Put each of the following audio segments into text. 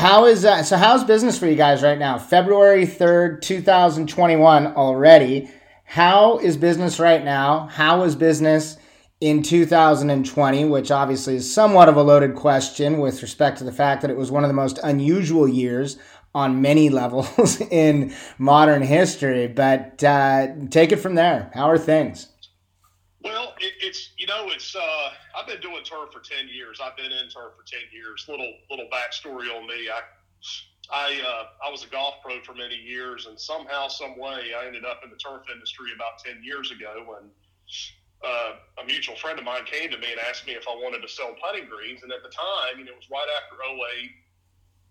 How is that? So, how's business for you guys right now? February 3rd, 2021 already. How is business right now? How is business in 2020, which obviously is somewhat of a loaded question with respect to the fact that it was one of the most unusual years on many levels in modern history. But uh, take it from there. How are things? It, it's you know it's uh, I've been doing turf for ten years. I've been in turf for ten years. Little little backstory on me. I I uh, I was a golf pro for many years, and somehow, some way, I ended up in the turf industry about ten years ago when uh, a mutual friend of mine came to me and asked me if I wanted to sell putting greens. And at the time, you know, it was right after 08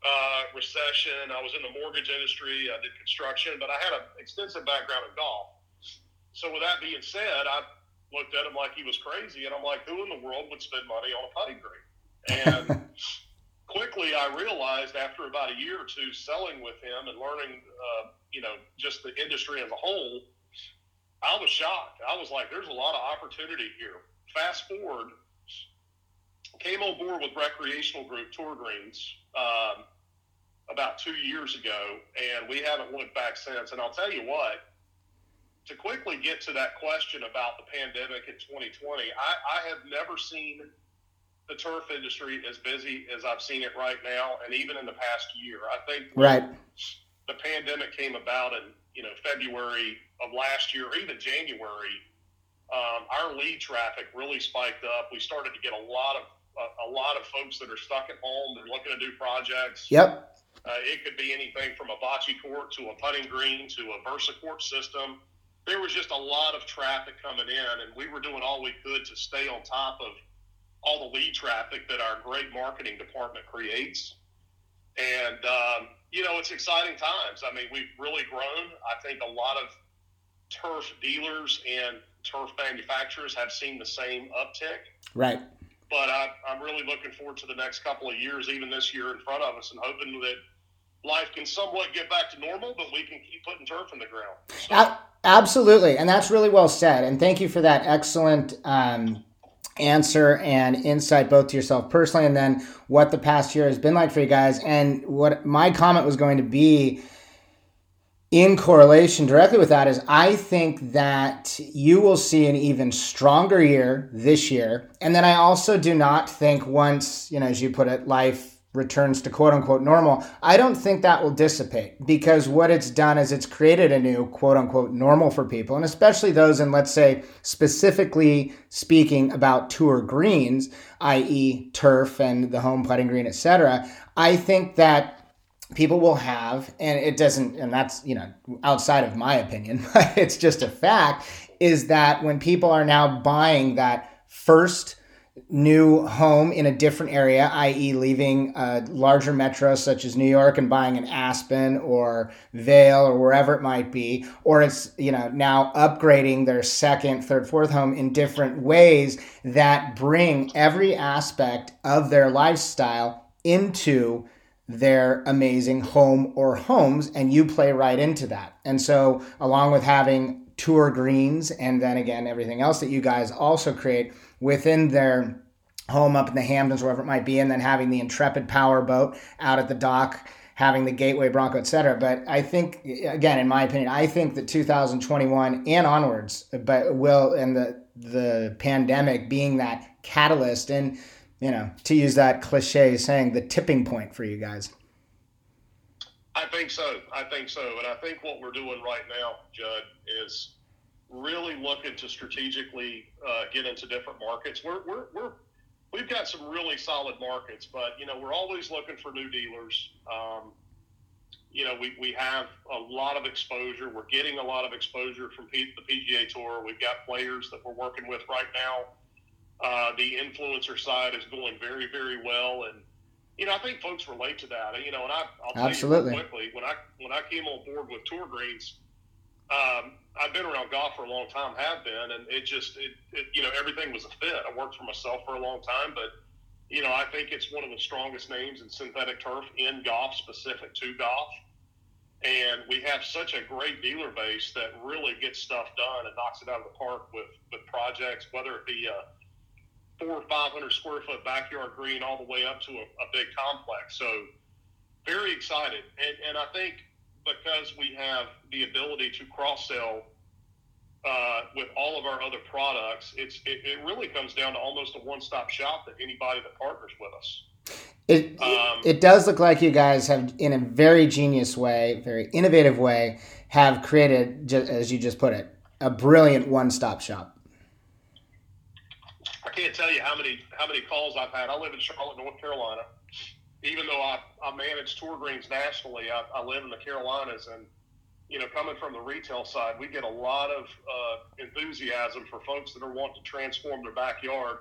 uh, recession. I was in the mortgage industry. I did construction, but I had an extensive background in golf. So with that being said, I looked at him like he was crazy, and I'm like, who in the world would spend money on a putting green? And quickly, I realized after about a year or two selling with him and learning, uh, you know, just the industry as a whole, I was shocked. I was like, there's a lot of opportunity here. Fast forward, came on board with recreational group Tour Greens um, about two years ago, and we haven't looked back since. And I'll tell you what, to quickly get to that question about the pandemic in 2020, I, I have never seen the turf industry as busy as I've seen it right now, and even in the past year. I think right. the pandemic came about in you know February of last year, or even January. Um, our lead traffic really spiked up. We started to get a lot of a, a lot of folks that are stuck at home. They're looking to do projects. Yep. Uh, it could be anything from a bocce court to a putting green to a VersaCourt system there was just a lot of traffic coming in, and we were doing all we could to stay on top of all the lead traffic that our great marketing department creates. And, um, you know, it's exciting times. I mean, we've really grown. I think a lot of turf dealers and turf manufacturers have seen the same uptick. Right. But I, I'm really looking forward to the next couple of years, even this year in front of us, and hoping that life can somewhat get back to normal, but we can keep putting turf in the ground. So, Absolutely, and that's really well said. And thank you for that excellent um, answer and insight, both to yourself personally, and then what the past year has been like for you guys. And what my comment was going to be in correlation directly with that is I think that you will see an even stronger year this year. And then I also do not think once, you know, as you put it, life returns to quote unquote normal, I don't think that will dissipate because what it's done is it's created a new quote unquote normal for people, and especially those in, let's say, specifically speaking about tour greens, i.e., turf and the home putting green, etc. I think that people will have, and it doesn't, and that's, you know, outside of my opinion, but it's just a fact, is that when people are now buying that first new home in a different area, i.e., leaving a larger metro such as New York and buying an Aspen or Vail or wherever it might be, or it's you know now upgrading their second, third, fourth home in different ways that bring every aspect of their lifestyle into their amazing home or homes, and you play right into that. And so, along with having tour greens and then again everything else that you guys also create within their home up in the Hamptons, wherever it might be, and then having the Intrepid power boat out at the dock, having the Gateway Bronco, et cetera. But I think, again, in my opinion, I think that 2021 and onwards, but will and the the pandemic being that catalyst and you know to use that cliche saying the tipping point for you guys. I think so. I think so, and I think what we're doing right now, Judd, is really looking to strategically uh, get into different markets. We're, we're, we're, we've got some really solid markets, but, you know, we're always looking for new dealers. Um, you know, we, we have a lot of exposure. We're getting a lot of exposure from P- the PGA Tour. We've got players that we're working with right now. Uh, the influencer side is going very, very well, and you know, I think folks relate to that. You know, and I, I'll tell Absolutely. you quickly when I when I came on board with Tour Greens, um, I've been around golf for a long time, have been, and it just, it, it, you know, everything was a fit. I worked for myself for a long time, but, you know, I think it's one of the strongest names in synthetic turf in golf, specific to golf. And we have such a great dealer base that really gets stuff done and knocks it out of the park with, with projects, whether it be a four or 500 square foot backyard green all the way up to a, a big complex. So, very excited, and and I think because we have the ability to cross sell uh, with all of our other products, it's it, it, really comes down to almost a one stop shop that anybody that partners with us. It, um, it does look like you guys have, in a very genius way, very innovative way, have created, as you just put it, a brilliant one stop shop. I can't tell you how many how many calls I've had. I live in Charlotte, North Carolina. Even though I, I manage tour greens nationally, I, I live in the Carolinas, and you know, coming from the retail side, we get a lot of uh, enthusiasm for folks that are wanting to transform their backyard,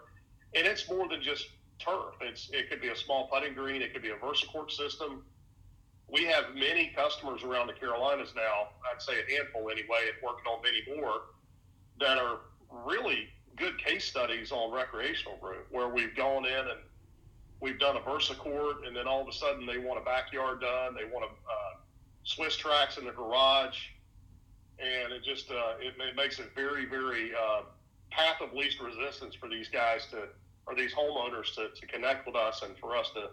and it's more than just turf. It's it could be a small putting green, it could be a VersaCourt system. We have many customers around the Carolinas now. I'd say a handful anyway, and working on many more that are really good case studies on recreational group where we've gone in and we've done a VersaCourt, and then all of a sudden they want a backyard done, they want a uh, Swisstrax in the garage, and it just uh, it, it, makes it very very uh, path of least resistance for these guys to or these homeowners to, to connect with us and for us to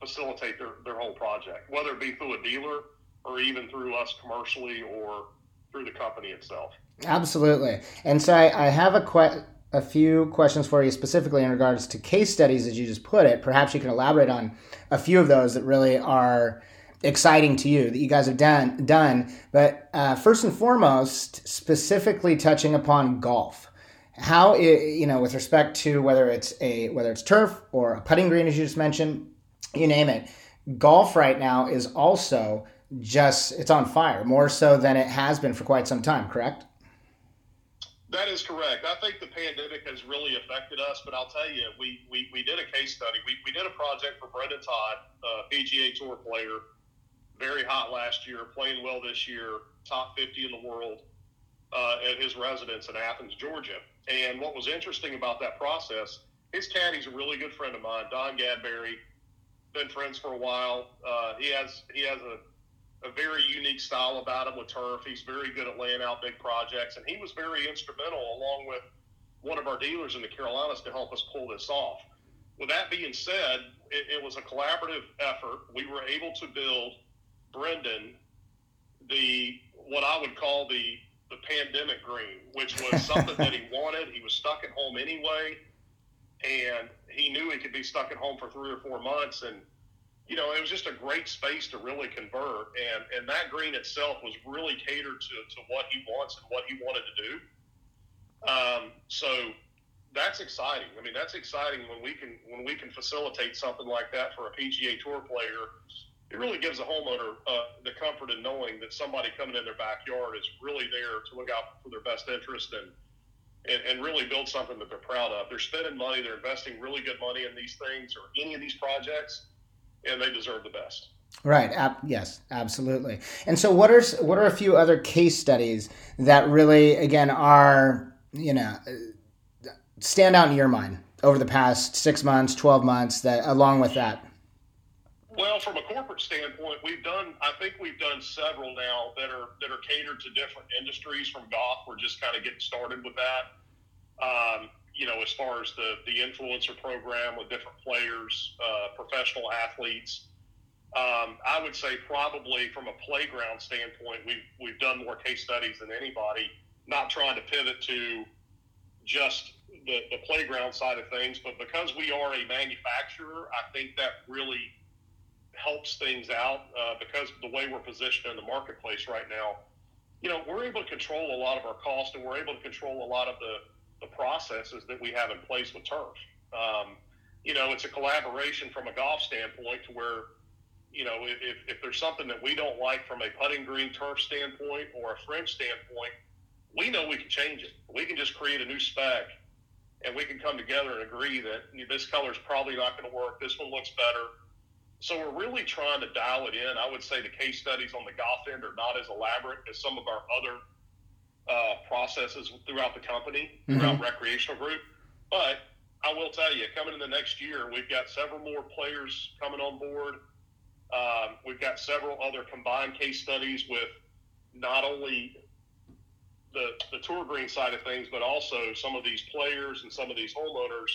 facilitate their, their whole project, whether it be through a dealer or even through us commercially or through the company itself. Absolutely. And so I, I have a que- a few questions for you specifically in regards to case studies as you just put it. Perhaps you can elaborate on a few of those that really are exciting to you that you guys have done. Done, but uh, first and foremost, specifically touching upon golf. How it, you know, with respect to whether it's a whether it's turf or a putting green, as you just mentioned, you name it. Golf right now is also just it's on fire more so than it has been for quite some time. Correct? That is correct. I think the pandemic has really affected us, but I'll tell you, we, we, we did a case study. We, we did a project for Brendon Todd, a PGA Tour player, very hot last year, playing well this year, top 50 in the world uh, at his residence in Athens, Georgia. And what was interesting about that process, his caddy's a really good friend of mine, Don Gadberry. Been friends for a while. Uh, he has he has a a very unique style about him with turf. He's very good at laying out big projects, and he was very instrumental, along with one of our dealers in the Carolinas, to help us pull this off. With that being said, it, it was a collaborative effort. We were able to build Brendon the what I would call the the pandemic green, which was something that he wanted. He was stuck at home anyway, and he knew he could be stuck at home for three or four months, and you know, it was just a great space to really convert. And, and that green itself was really catered to, to what he wants and what he wanted to do. Um, so that's exciting. I mean, that's exciting when we can when we can facilitate something like that for a PGA Tour player. It really gives a homeowner uh, the comfort in knowing that somebody coming in their backyard is really there to look out for their best interest and, and, and really build something that they're proud of. They're spending money, they're investing really good money in these things or any of these projects and they deserve the best. Right. Ab- yes, absolutely. And so, what are what are a few other case studies that really, again, are you know stand out in your mind over the past six months, twelve months? That along with that. Well, from a corporate standpoint, we've done. I think we've done several now that are that are catered to different industries. From golf, we're just kind of getting started with that. Um, you know, as far as the the influencer program with different players, uh, professional athletes. Um, I would say probably from a playground standpoint, we've we've done more case studies than anybody. Not trying to pivot to just the, the playground side of things, but because we are a manufacturer, I think that really helps things out uh, because the way we're positioned in the marketplace right now. You know, we're able to control a lot of our cost, and we're able to control a lot of the the processes that we have in place with turf. Um, you know, it's a collaboration from a golf standpoint to where, you know, if, if there's something that we don't like from a putting green turf standpoint or a fringe standpoint, we know we can change it. We can just create a new spec and we can come together and agree that this color is probably not going to work. This one looks better. So we're really trying to dial it in. I would say the case studies on the golf end are not as elaborate as some of our other uh, processes throughout the company, throughout mm-hmm. recreational group. But I will tell you, coming in the next year, we've got several more players coming on board. Um, we've got several other combined case studies with not only the, the tour green side of things, but also some of these players and some of these homeowners,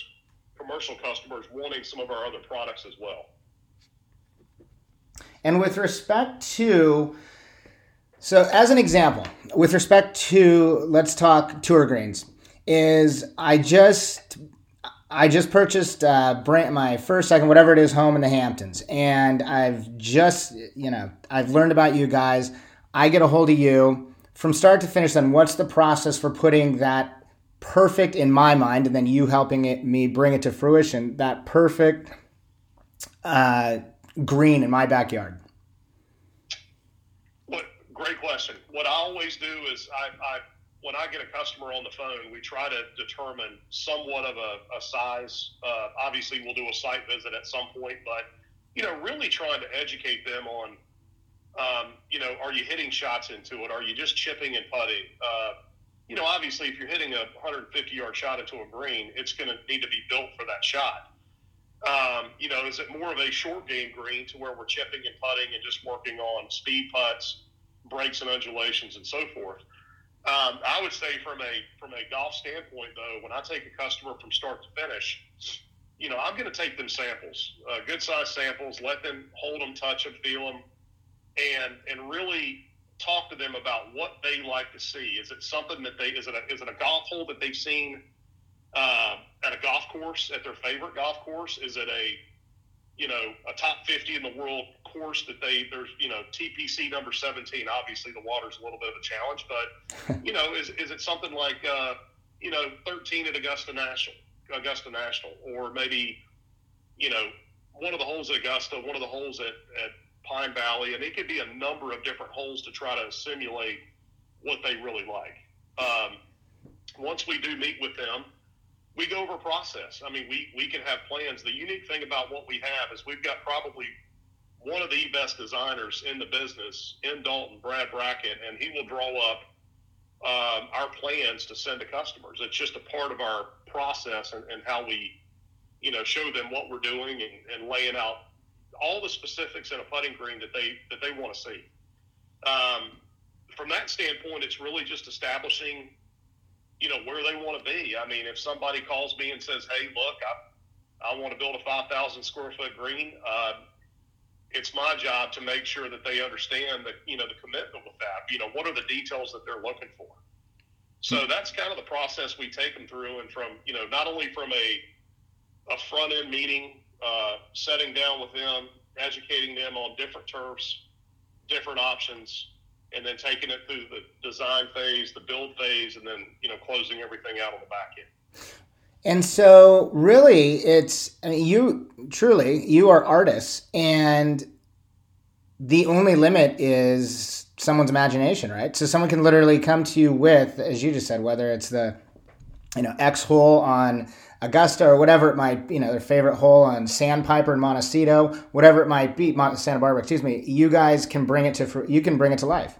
commercial customers wanting some of our other products as well. And with respect to, so as an example, with respect to, let's talk tour greens, is I just I just purchased uh, brand, my first, second, whatever it is, home in the Hamptons, and I've just, you know, I've learned about you guys. I get a hold of you from start to finish. Then, what's the process for putting that perfect in my mind, and then you helping it me bring it to fruition? That perfect uh, green in my backyard. Great question. What I always do is I, I when I get a customer on the phone, we try to determine somewhat of a, a size. Uh, obviously, we'll do a site visit at some point, but you know, really trying to educate them on, um, you know, are you hitting shots into it? Are you just chipping and putting? Uh, you know, obviously, if you're hitting a 150 yard shot into a green, it's going to need to be built for that shot. Um, you know, is it more of a short game green to where we're chipping and putting and just working on speed putts, breaks and undulations, and so forth? Um, I would say from a from a golf standpoint, though, when I take a customer from start to finish, you know, I'm going to take them samples, uh, good size samples, let them hold them, touch them, feel them, and and really talk to them about what they like to see. Is it something that they is it a, is it a golf hole that they've seen uh, at a golf course at their favorite golf course? Is it a you know a top 50 in the world course that they there's you know TPC number 17. Obviously, the water's a little bit of a challenge, but you know, is is it something like uh, you know 13 at Augusta National, Augusta National, or maybe you know one of the holes at Augusta, one of the holes at, at Pine Valley, and it could be a number of different holes to try to simulate what they really like. Um, once we do meet with them, we go over process. I mean, we, we can have plans. The unique thing about what we have is we've got probably one of the best designers in the business in Dalton, Brad Brackett, and he will draw up um, our plans to send to customers. It's just a part of our process and, and how we, you know, show them what we're doing and, and, laying out all the specifics in a putting green that they that they want to see. Um, from that standpoint, it's really just establishing, you know, where they want to be. I mean, if somebody calls me and says, "Hey, look, I, I want to build a 5,000 square foot green," uh, it's my job to make sure that they understand that you know the commitment with that. You know, what are the details that they're looking for? So hmm. that's kind of the process we take them through, and from you know not only from a a front end meeting, uh, setting down with them, educating them on different turfs, different options, and then taking it through the design phase, the build phase, and then you know closing everything out on the back end. And so, really, it's I mean, you truly you are artists, and the only limit is someone's imagination, right? So someone can literally come to you with, as you just said, whether it's the you know X hole on Augusta or whatever it might, you know, their favorite hole on Sandpiper and Montecito, whatever it might be, Santa Barbara, excuse me. You guys can bring it to you can bring it to life.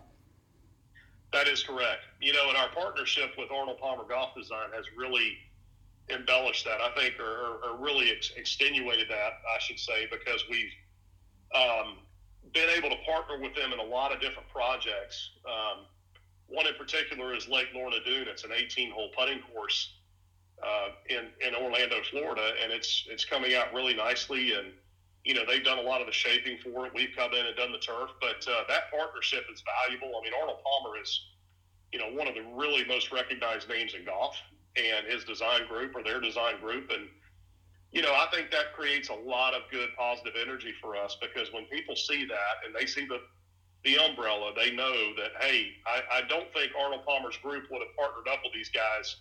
That is correct. You know, and our partnership with Arnold Palmer Golf Design has really embellished that, I think, or, or really ex- extenuated that, I should say, because we've um, been able to partner with them in a lot of different projects. Um, one in particular is Lake Lorna Doone. It's an 18-hole putting course uh, in in Orlando, Florida, and it's it's coming out really nicely. And you know they've done a lot of the shaping for it. We've come in and done the turf, but uh, that partnership is valuable. I mean, Arnold Palmer is you know one of the really most recognized names in golf and his design group or their design group. And, you know, I think that creates a lot of good positive energy for us because when people see that and they see the, the umbrella, they know that, hey, I, I don't think Arnold Palmer's group would have partnered up with these guys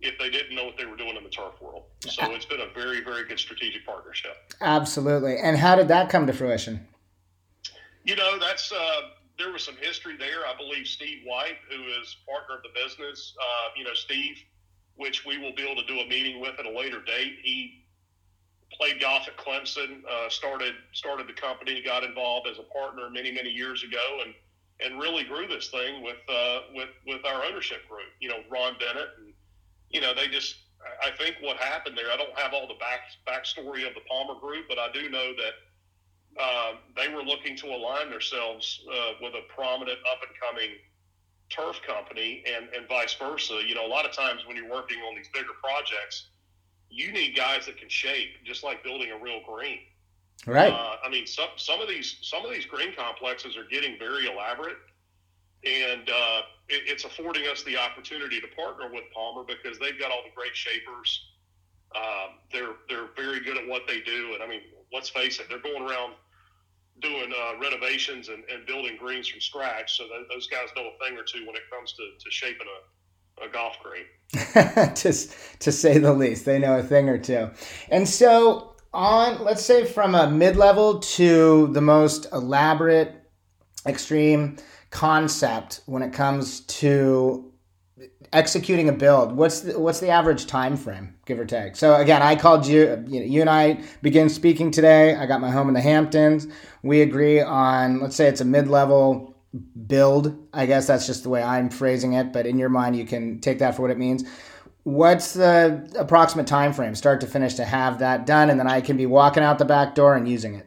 if they didn't know what they were doing in the turf world. So it's been a very, very good strategic partnership. Absolutely. And how did that come to fruition? You know, that's uh, there was some history there. I believe Steve White, who is partner of the business, uh, you know, Steve which we will be able to do a meeting with at a later date. He played golf at Clemson, uh, started started the company, got involved as a partner many many years ago, and and really grew this thing with uh, with with our ownership group. You know, Ron Bennett, and you know they just. I think what happened there. I don't have all the back backstory of the Palmer Group, but I do know that uh, they were looking to align themselves uh, with a prominent up and coming turf company and, and vice versa. You know, a lot of times when you're working on these bigger projects, you need guys that can shape, just like building a real green. Right. Uh, I mean, some some of these some of these green complexes are getting very elaborate, and uh, it, it's affording us the opportunity to partner with Palmer because they've got all the great shapers. Um, they're they're very good at what they do, and I mean, let's face it, they're going around doing uh, renovations and, and building greens from scratch. So th- those guys know a thing or two when it comes to, to shaping a, a golf green. to, to say the least, they know a thing or two. And so on, let's say from a mid-level to the most elaborate, extreme concept when it comes to executing a build what's the, what's the average time frame give or take? So again i called you you, know, you and i begin speaking today. I got my home in the hamptons. We agree on let's say it's a mid-level build. I guess that's just the way i'm phrasing it but in your mind you can take that for what it means. What's the approximate time frame start to finish to have that done and then i can be walking out the back door and using it?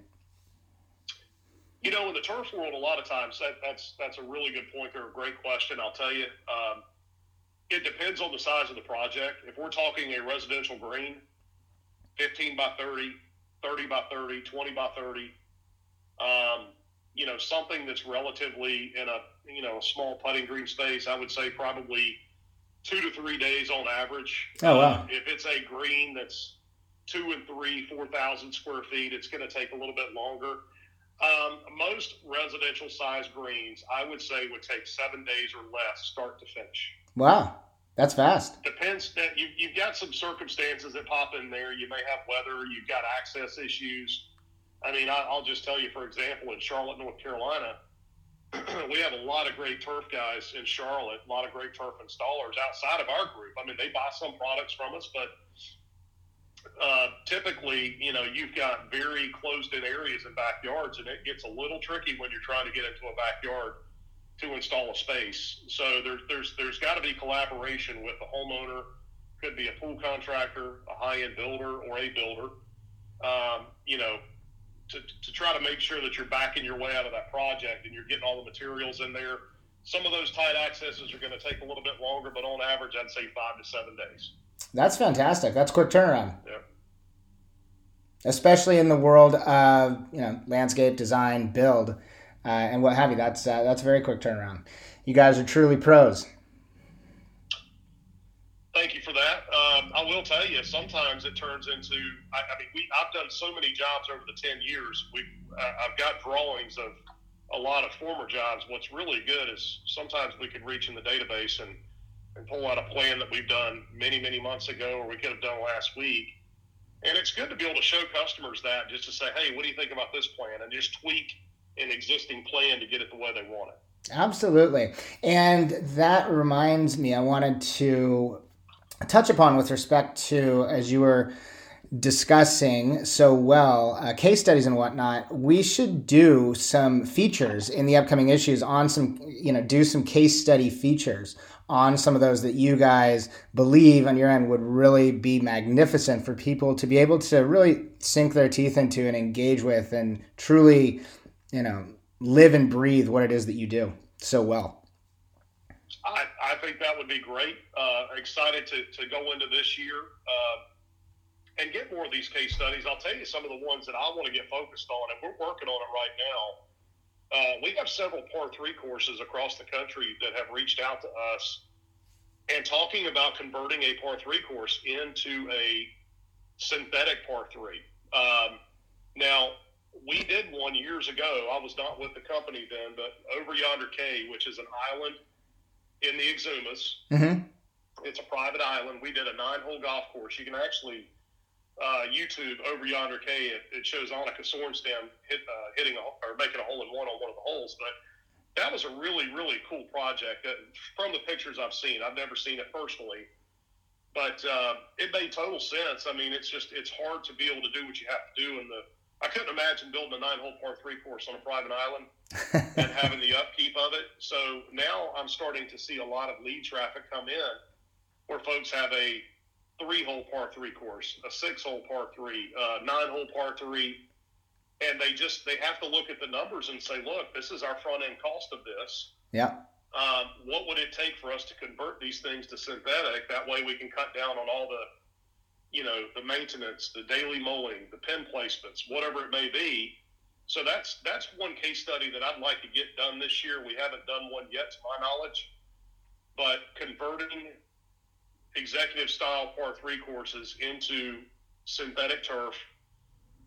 You know in the turf world a lot of times that, that's that's a really good point. They're a great question i'll tell you. Um, it depends on the size of the project. If we're talking a residential green, 15 by 30, 30 by 30, 20 by 30, um, you know, something that's relatively in a, you know, a small putting green space, I would say probably two to three days on average. Oh, wow. Uh, if it's a green that's two and three, 4,000 square feet, it's going to take a little bit longer. Um, most residential size greens, I would say, would take seven days or less, start to finish. Wow, that's fast. Depends that you, you've got some circumstances that pop in there. You may have weather. You've got access issues. I mean, I, will just tell you, for example, in Charlotte, North Carolina, we have a lot of great turf guys in Charlotte, a lot of great turf installers outside of our group. I mean, they buy some products from us, but uh, typically, you know, you've got very closed in areas and backyards, and it gets a little tricky when you're trying to get into a backyard to install a space. So there's there's there's got to be collaboration with the homeowner. Could be a pool contractor, a high end builder, or a builder. Um, you know, to, to try to make sure that you're backing your way out of that project and you're getting all the materials in there. Some of those tight accesses are going to take a little bit longer, but on average, I'd say five to seven days. That's fantastic. That's quick turnaround. Yeah. Especially in the world of you know landscape design, build uh, and what have you. That's uh, that's a very quick turnaround. You guys are truly pros. Thank you for that. Um, I will tell you, sometimes it turns into. I, I mean, we, I've done so many jobs over the ten years. We, I've got drawings of a lot of former jobs. What's really good is sometimes we can reach in the database and and pull out a plan that we've done many, many months ago, or we could have done last week. And it's good to be able to show customers that, just to say, hey, what do you think about this plan, and just tweak an existing plan to get it the way they want it. Absolutely. And that reminds me, I wanted to touch upon with respect to, as you were discussing so well, uh, case studies and whatnot, we should do some features in the upcoming issues on some, you know, do some case study features on some of those that you guys believe on your end would really be magnificent for people to be able to really sink their teeth into and engage with and truly you know, live and breathe what it is that you do so well. I, I think that would be great. Uh, excited to, to go into this year uh, and get more of these case studies. I'll tell you some of the ones that I want to get focused on, and we're working on it right now. Uh, we have several par three courses across the country that have reached out to us and talking about converting a par three course into a synthetic par three. Um, now, we did one years ago. I was not with the company then, but over yonder Cay, which is an island in the Exumas. Mm-hmm. It's a private island. We did a nine-hole golf course. You can actually uh, YouTube over yonder Cay. It, it shows Annika Sorenstam hit, uh, hitting a, or making a hole in one on one of the holes. But that was a really, really cool project. Uh, from the pictures I've seen, I've never seen it personally, but uh, it made total sense. I mean, it's just it's hard to be able to do what you have to do in the I couldn't imagine building a nine-hole par three course on a private island and having the upkeep of it. So now I'm starting to see a lot of lead traffic come in where folks have a three-hole par three course, a six-hole par three, uh, nine-hole par three, and they just they have to look at the numbers and say, look, this is our front-end cost of this. Yeah. Um, what would it take for us to convert these things to synthetic? That way we can cut down on all the you know, the maintenance, the daily mowing, the pin placements, whatever it may be. So that's that's one case study that I'd like to get done this year. We haven't done one yet, to my knowledge, but converting executive style par three courses into synthetic turf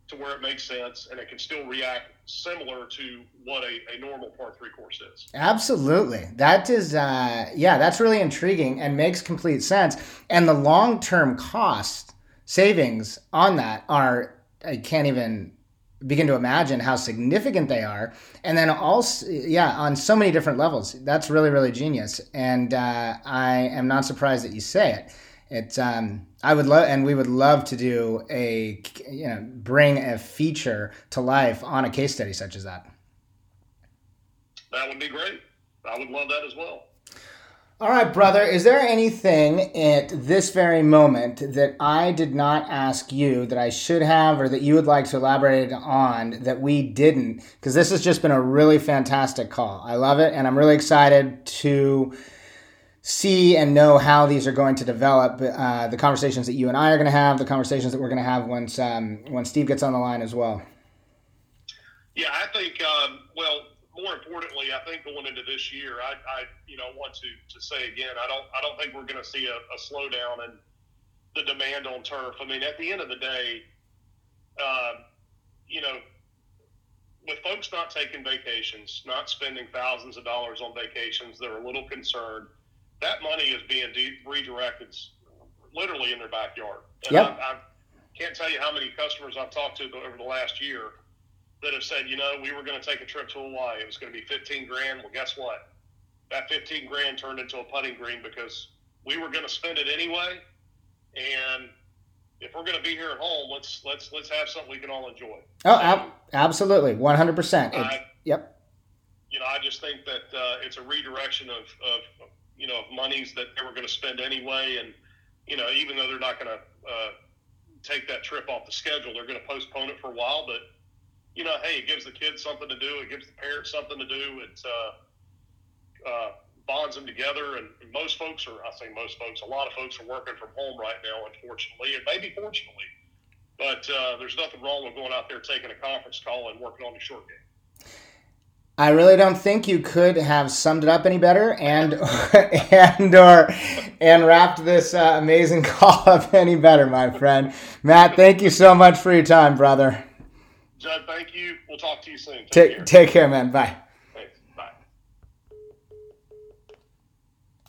to where it makes sense and it can still react similar to what a, a normal par three course is. Absolutely. That is, uh, yeah, that's really intriguing and makes complete sense. And the long term cost savings on that are, I can't even begin to imagine how significant they are. And then also, yeah, on so many different levels. That's really, really genius. And uh, I am not surprised that you say it. It's um, I would love, and we would love to do a you know bring a feature to life on a case study such as that. That would be great. I would love that as well. All right, brother. Is there anything at this very moment that I did not ask you that I should have, or that you would like to elaborate on that we didn't? Because this has just been a really fantastic call. I love it, and I'm really excited to see and know how these are going to develop. Uh, the conversations that you and I are going to have, the conversations that we're going to have once um, when Steve gets on the line as well. Yeah, I think. Um, well, more importantly, I think going into this year, I, I, you know want to to say again, I don't I don't think we're going to see a, a slowdown in the demand on turf. I mean, at the end of the day, uh, you know. With folks not taking vacations, not spending thousands of dollars on vacations, they're a little concerned that money is being de- redirected literally in their backyard. And yep. I, I can't tell you how many customers I've talked to over the last year that have said, you know, we were going to take a trip to Hawaii. It was going to be 15 grand. Well, guess what? That 15 grand turned into a putting green because we were going to spend it anyway. And if we're going to be here at home, let's let's let's have something we can all enjoy. Oh, ab- absolutely, 100. percent Yep. You know, I just think that uh, it's a redirection of, of you know, of monies that they were going to spend anyway. And, you know, even though they're not going to uh, take that trip off the schedule, they're going to postpone it for a while. But, you know, hey, it gives the kids something to do. It gives the parents something to do. It uh, uh, bonds them together. And most folks are, I say most folks, a lot of folks are working from home right now, unfortunately, and maybe fortunately. But uh, there's nothing wrong with going out there, taking a conference call, and working on your short game. I really don't think you could have summed it up any better and and or and wrapped this uh, amazing call up any better, my friend. Matt, thank you so much for your time, brother. Judd, thank you. We'll talk to you soon. Take, take care. take care, man. Bye.